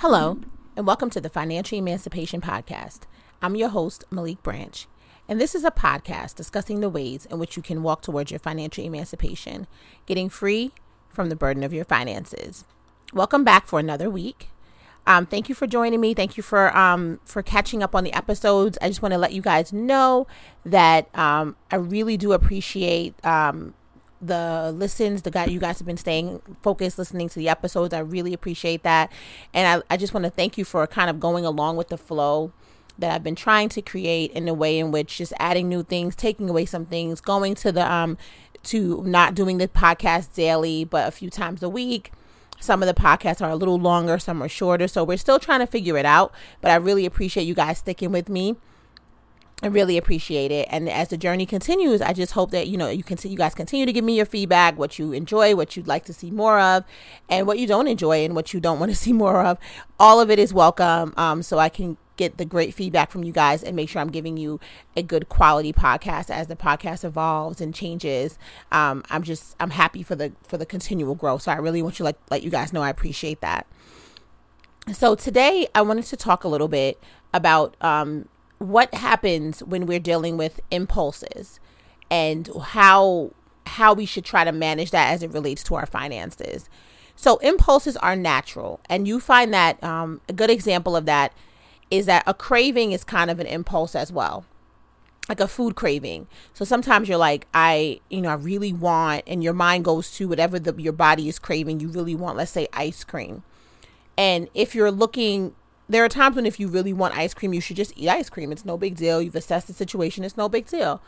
Hello, and welcome to the Financial Emancipation Podcast. I'm your host, Maliek Branch, and this is a podcast discussing the ways in which you can walk towards your financial emancipation, getting free from the burden of your finances. Welcome back for another week. Um, thank you for joining me. Thank you for um, for catching up on the episodes. I just want to let you guys know that um, I really do appreciate um, the listens the guy you guys have been staying focused listening to the episodes. I really appreciate that. And i, I just want to thank you for kind of going along with the flow that i've been trying to create in a way in which just adding new things taking away some things going to the um to not doing the podcast daily but a few times a week. Some of the podcasts are a little longer some are shorter so we're still trying to figure it out but i really appreciate you guys sticking with me I really appreciate it. And as the journey continues, I just hope that you know you can you guys continue to give me your feedback, what you enjoy, what you'd like to see more of, and what you don't enjoy and what you don't want to see more of. All of it is welcome. Um, so I can get the great feedback from you guys and make sure I'm giving you a good quality podcast as the podcast evolves and changes. Um, I'm just I'm happy for the for the continual growth. So I really want you like let you guys know I appreciate that. So today I wanted to talk a little bit about um, what happens when we're dealing with impulses and how how we should try to manage that as it relates to our finances. So impulses are natural, and you find that um, a good example of that is that a craving is kind of an impulse as well like a food craving. So sometimes you're like, I, you know, I really want, and your mind goes to whatever the, your body is craving. You really want, let's say, ice cream. And if you're looking there are times when if you really want ice cream, you should just eat ice cream. It's no big deal. You've assessed the situation. It's no big deal.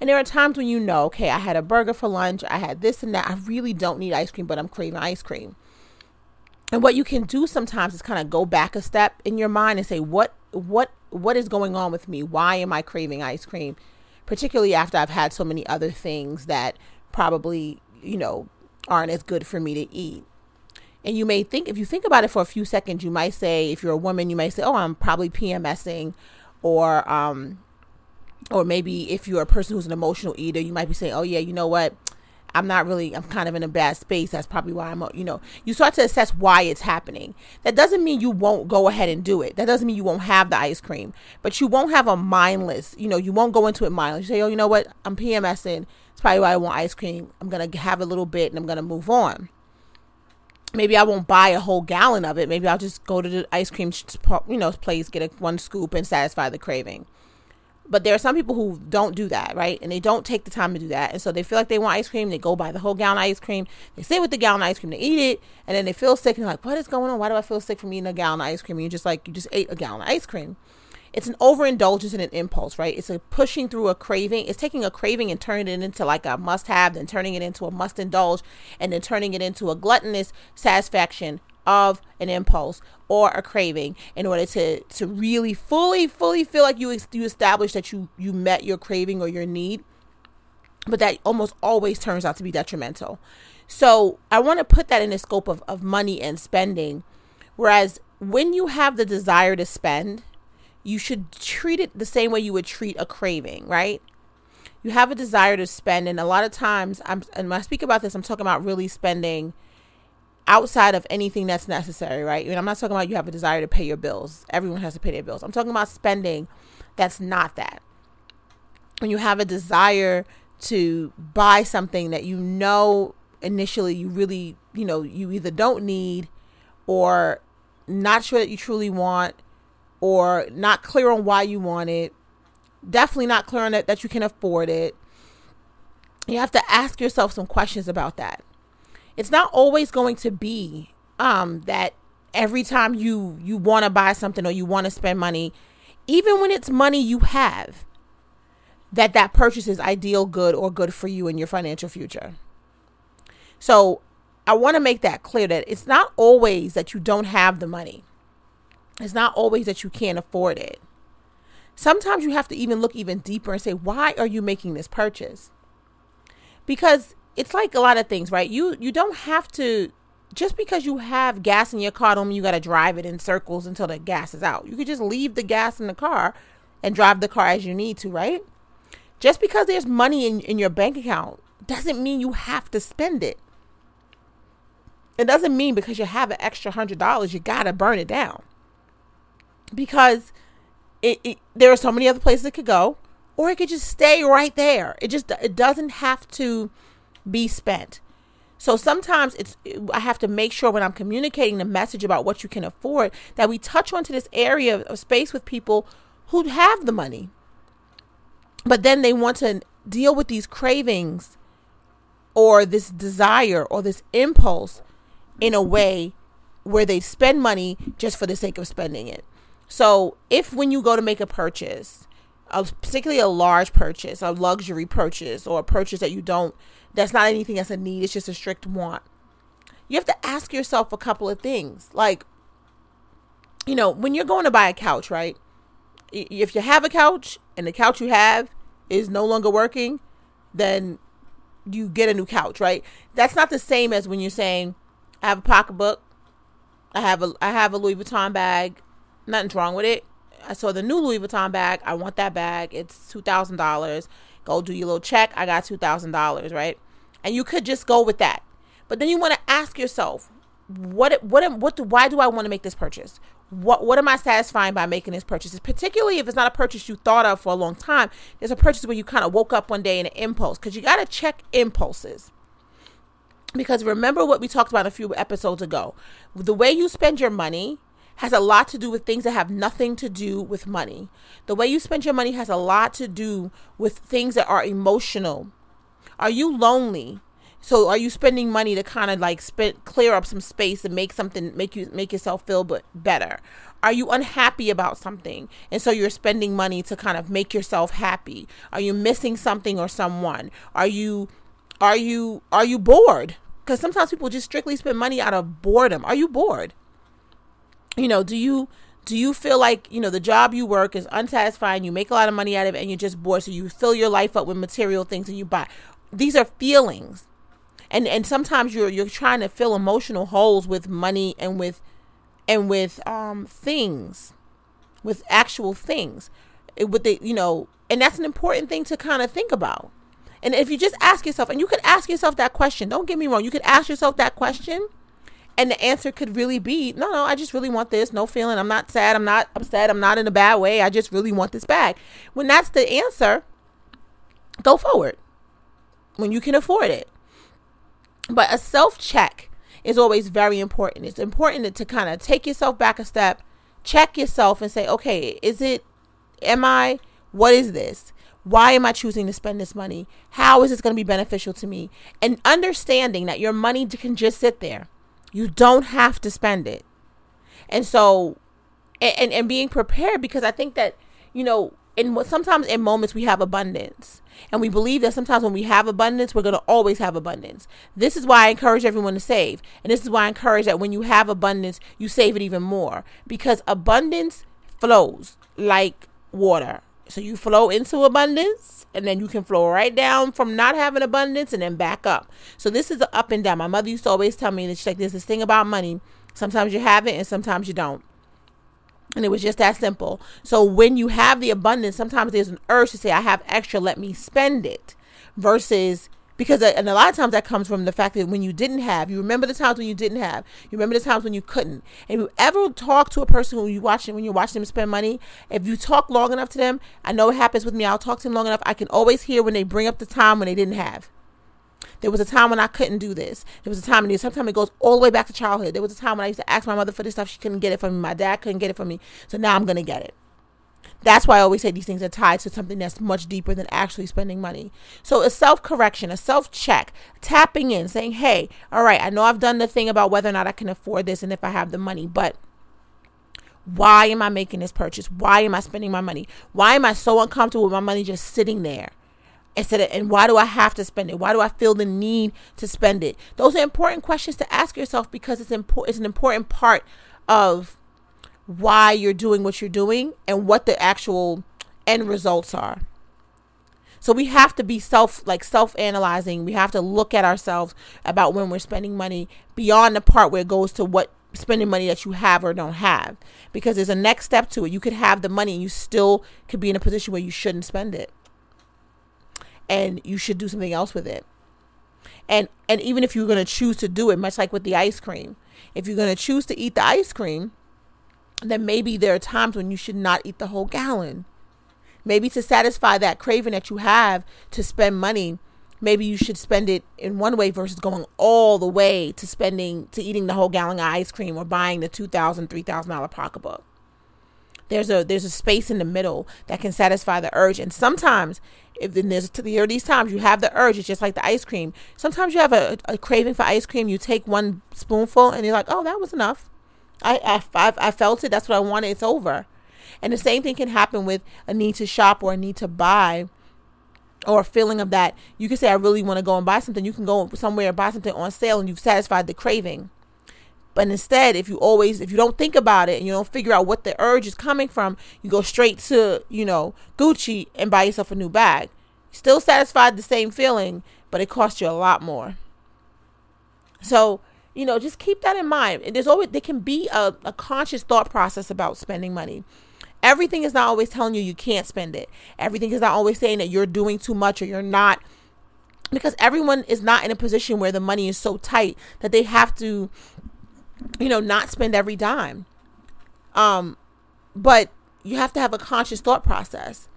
And there are times when you know, okay, I had a burger for lunch. I had this and that. I really don't need ice cream, but I'm craving ice cream. And what you can do sometimes is kind of go back a step in your mind and say, what, what, what is going on with me? Why am I craving ice cream? Particularly after I've had so many other things that probably, you know, aren't as good for me to eat. And you may think, if you think about it for a few seconds, you might say, if you're a woman, you might say, oh, I'm probably PMSing. Or, um, or maybe if you're a person who's an emotional eater, you might be saying, oh, yeah, you know what? I'm not really, I'm kind of in a bad space. That's probably why I'm, you know, you start to assess why it's happening. That doesn't mean you won't go ahead and do it. That doesn't mean you won't have the ice cream, but you won't have a mindless, you know, you won't go into it mindless. You say, oh, you know what? I'm PMSing. It's probably why I want ice cream. I'm going to have a little bit and I'm going to move on maybe I won't buy a whole gallon of it. Maybe I'll just go to the ice cream, you know, place, get a, one scoop, and satisfy the craving. But there are some people who don't do that, right? And they don't take the time to do that. And so they feel like they want ice cream. They go buy the whole gallon of ice cream. They sit with the gallon of ice cream. They eat it. And then they feel sick. And they're like, what is going on? Why do I feel sick from eating a gallon of ice cream? And you just like, you just ate a gallon of ice cream it's an overindulgence and an impulse, right? It's a pushing through a craving. It's taking a craving and turning it into like a must have, then turning it into a must indulge, and then turning it into a gluttonous satisfaction of an impulse or a craving in order to to really fully fully feel like you you establish that you you met your craving or your need but that almost always turns out to be detrimental so i want to put that in the scope of, of money and spending whereas when you have the desire to spend you should treat it the same way you would treat a craving, right? You have a desire to spend, and a lot of times, I'm and when I speak about this, I'm talking about really spending outside of anything that's necessary, right? I mean, I'm not talking about you have a desire to pay your bills. Everyone has to pay their bills. I'm talking about spending that's not that. When you have a desire to buy something that you know initially you really, you know, you either don't need or not sure that you truly want or not clear on why you want it, definitely not clear on it that you can afford it. You have to ask yourself some questions about that. It's not always going to be um, that every time you you want to buy something or you want to spend money, even when it's money you have, that that purchase is ideal, good, or good for you in your financial future. So I want to make that clear that it's not always that you don't have the money. It's not always that you can't afford it. Sometimes you have to even look even deeper and say, why are you making this purchase? Because it's like a lot of things, right? You you don't have to just because you have gas in your car don't mean you got to drive it in circles until the gas is out. You could just leave the gas in the car and drive the car as you need to, right? Just because there's money in, in your bank account doesn't mean you have to spend it. it doesn't mean because you have an extra hundred dollars, you gotta burn it down. Because it, it there are so many other places it could go, or it could just stay right there. It just it doesn't have to be spent. So sometimes it's I have to make sure when I'm communicating the message about what you can afford that we touch onto this area of space with people who have the money. But then they want to deal with these cravings or this desire or this impulse in a way where they spend money just for the sake of spending it. So, if when you go to make a purchase, a, particularly a large purchase, a luxury purchase, or a purchase that you don't, that's not anything that's a need, it's just a strict want, you have to ask yourself a couple of things. Like, you know, when you're going to buy a couch, right? If you have a couch and the couch you have is no longer working, then you get a new couch, right? That's not the same as when you're saying, I have a pocketbook, I have a I have a Louis Vuitton bag, Nothing's wrong with it. I saw the new Louis Vuitton bag. I want that bag. It's two thousand dollars. Go do your little check. I got two thousand dollars, right? And you could just go with that. But then you want to ask yourself, what what what do, why do I want to make this purchase? What what am I satisfying by making this purchase? Particularly if it's not a purchase you thought of for a long time. There's a purchase where you kind of woke up one day in an impulse because you got to check impulses. Because remember what we talked about a few episodes ago. The way you spend your money has a lot to do with things that have nothing to do with money. The way you spend your money has a lot to do with things that are emotional. Are you lonely? So are you spending money to kind of like spend clear up some space and make something make you make yourself feel but better? Are you unhappy about something and so you're spending money to kind of make yourself happy? Are you missing something or someone? Are you are you are you bored? Cuz sometimes people just strictly spend money out of boredom. Are you bored? You know, do you do you feel like you know the job you work is unsatisfying you make a lot of money out of it and you're just bored so you fill your life up with material things and you buy? These are feelings. And and sometimes you're you're trying to fill emotional holes with money and with and with um things with actual things. It, with the you know and that's an important thing to kind of think about. And if you just ask yourself and you could ask yourself that question don't get me wrong you could ask yourself that question and the answer could really be, no, no, I just really want this. No feeling. I'm not sad. I'm not upset. I'm not in a bad way. I just really want this bag. When that's the answer, go forward when you can afford it. But a self check is always very important. It's important to kind of take yourself back a step, check yourself, and say, okay, is it, am I, what is this? Why am I choosing to spend this money? How is this going to be beneficial to me? And understanding that your money can just sit there you don't have to spend it. And so, and, and being prepared because I think that, you know, in sometimes in moments we have abundance. And we believe that sometimes when we have abundance we're going to always have abundance. This is why i encourage everyone to save. And this is why i encourage that when you have abundance you save it even more. Because abundance flows like water so you flow into abundance and then you can flow right down from not having abundance and then back up. So this is the up and down. My mother used to always tell me that she's like, there's this thing about money. Sometimes you have it and sometimes you don't. And it was just that simple. So when you have the abundance, sometimes there's an urge to say, I have extra, let me spend it. Versus because and a lot of times that comes from the fact that when you didn't have you remember the times when you didn't have you remember the times when you couldn't if you ever talk to a person who you watching when you're watching them spend money if you talk long enough to them i know it happens with me i'll talk to them long enough i can always hear when they bring up the time when they didn't have there was a time when I couldn't do this. There was a time, and sometimes it goes all the way back to childhood. There was a time when I used to ask my mother for this stuff. She couldn't get it from me. My dad couldn't get it from me. So now I'm going to get it. That's why I always say these things are tied to something that's much deeper than actually spending money. So a self correction, a self check, tapping in, saying, hey, all right, I know I've done the thing about whether or not I can afford this and if I have the money, but why am I making this purchase? Why am I spending my money? Why am I so uncomfortable with my money just sitting there? Instead of, and why do I have to spend it? Why do I feel the need to spend it? Those are important questions to ask yourself because it's important. It's an important part of why you're doing what you're doing and what the actual end results are. So we have to be self like self-analyzing. We have to look at ourselves about when we're spending money beyond the part where it goes to what spending money that you have or don't have because there's a next step to it. You could have the money and you still could be in a position where you shouldn't spend it. And you should do something else with it. And and even if you're going to choose to do it, much like with the ice cream, if you're going to choose to eat the ice cream, then maybe there are times when you should not eat the whole gallon. Maybe to satisfy that craving that you have to spend money, maybe you should spend it in one way versus going all the way to spending to eating the whole gallon of ice cream or buying the two thousand, three thousand dollar pocketbook. There's a there's a space in the middle that can satisfy the urge, and sometimes if then there's to the these times you have the urge, it's just like the ice cream. Sometimes you have a, a craving for ice cream. You take one spoonful and you're like, oh, that was enough. I, I, I felt it. That's what I wanted. It's over. And the same thing can happen with a need to shop or a need to buy or a feeling of that. You can say, I really want to go and buy something. You can go somewhere and buy something on sale and you've satisfied the craving. But instead, if you always, if you don't think about it and you don't figure out what the urge is coming from, you go straight to, you know, Gucci and buy yourself a new bag. Still satisfied the same feeling, but it costs you a lot more. So, you know, just keep that in mind. There's always there can be a, a conscious thought process about spending money. Everything is not always telling you you can't spend it. Everything is not always saying that you're doing too much or you're not because everyone is not in a position where the money is so tight that they have to you know not spend every dime um but you have to have a conscious thought process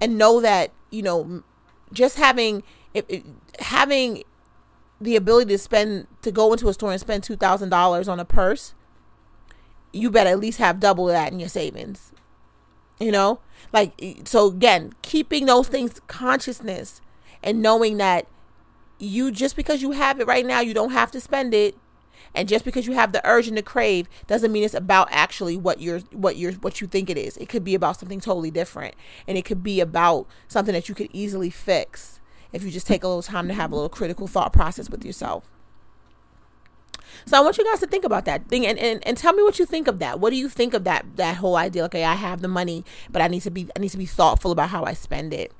and know that you know just having if, having the ability to spend to go into a store and spend two thousand dollars on a purse, you better at least have double that in your savings. You know, like so again, keeping those things consciousness and knowing that you just because you have it right now, you don't have to spend it. And just because you have the urge and the crave doesn't mean it's about actually what you're what you're what you think it is. It could be about something totally different. And it could be about something that you could easily fix if you just take a little time to have a little critical thought process with yourself. So I want you guys to think about that thing and, and, and tell me what you think of that. What do you think of that that whole idea? Okay, I have the money, but I need to be I need to be thoughtful about how I spend it.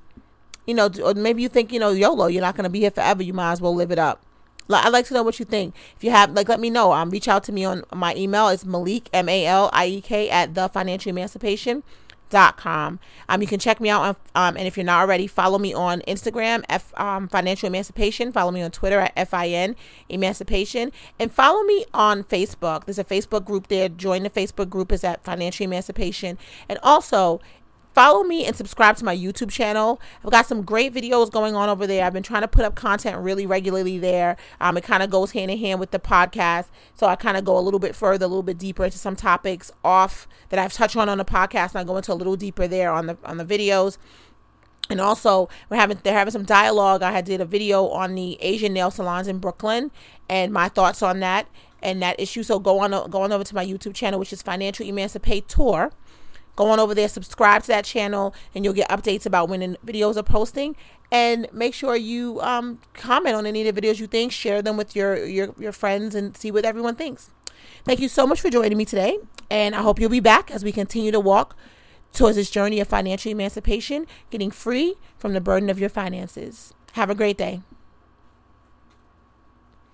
You know, or maybe you think, you know, YOLO, you're not gonna be here forever. You might as well live it up. I'd like to know what you think. If you have, like, let me know. Um, reach out to me on my email. It's Maliek, M A L I E K at the Financial Emancipation dot com. Um, you can check me out on, um, and if you're not already, follow me on Instagram, F, um, Financial Emancipation. Follow me on Twitter at FIN Emancipation, and follow me on Facebook. There's a Facebook group there. Join the Facebook group is at Financial Emancipation, and also follow me and subscribe to my YouTube channel. I've got some great videos going on over there. I've been trying to put up content really regularly there. Um, it kind of goes hand in hand with the podcast. So I kind of go a little bit further, a little bit deeper into some topics off that I've touched on on the podcast. And I go into a little deeper there on the on the videos. And also, we're having they're having some dialogue. I did a video on the Asian nail salons in Brooklyn and my thoughts on that and that issue. So go on go on over to my YouTube channel, which is Financial Emancipate Tour Go on over there, subscribe to that channel, and you'll get updates about when the videos are posting. And make sure you um, comment on any of the videos you think, share them with your, your, your friends, and see what everyone thinks. Thank you so much for joining me today. And I hope you'll be back as we continue to walk towards this journey of financial emancipation, getting free from the burden of your finances. Have a great day.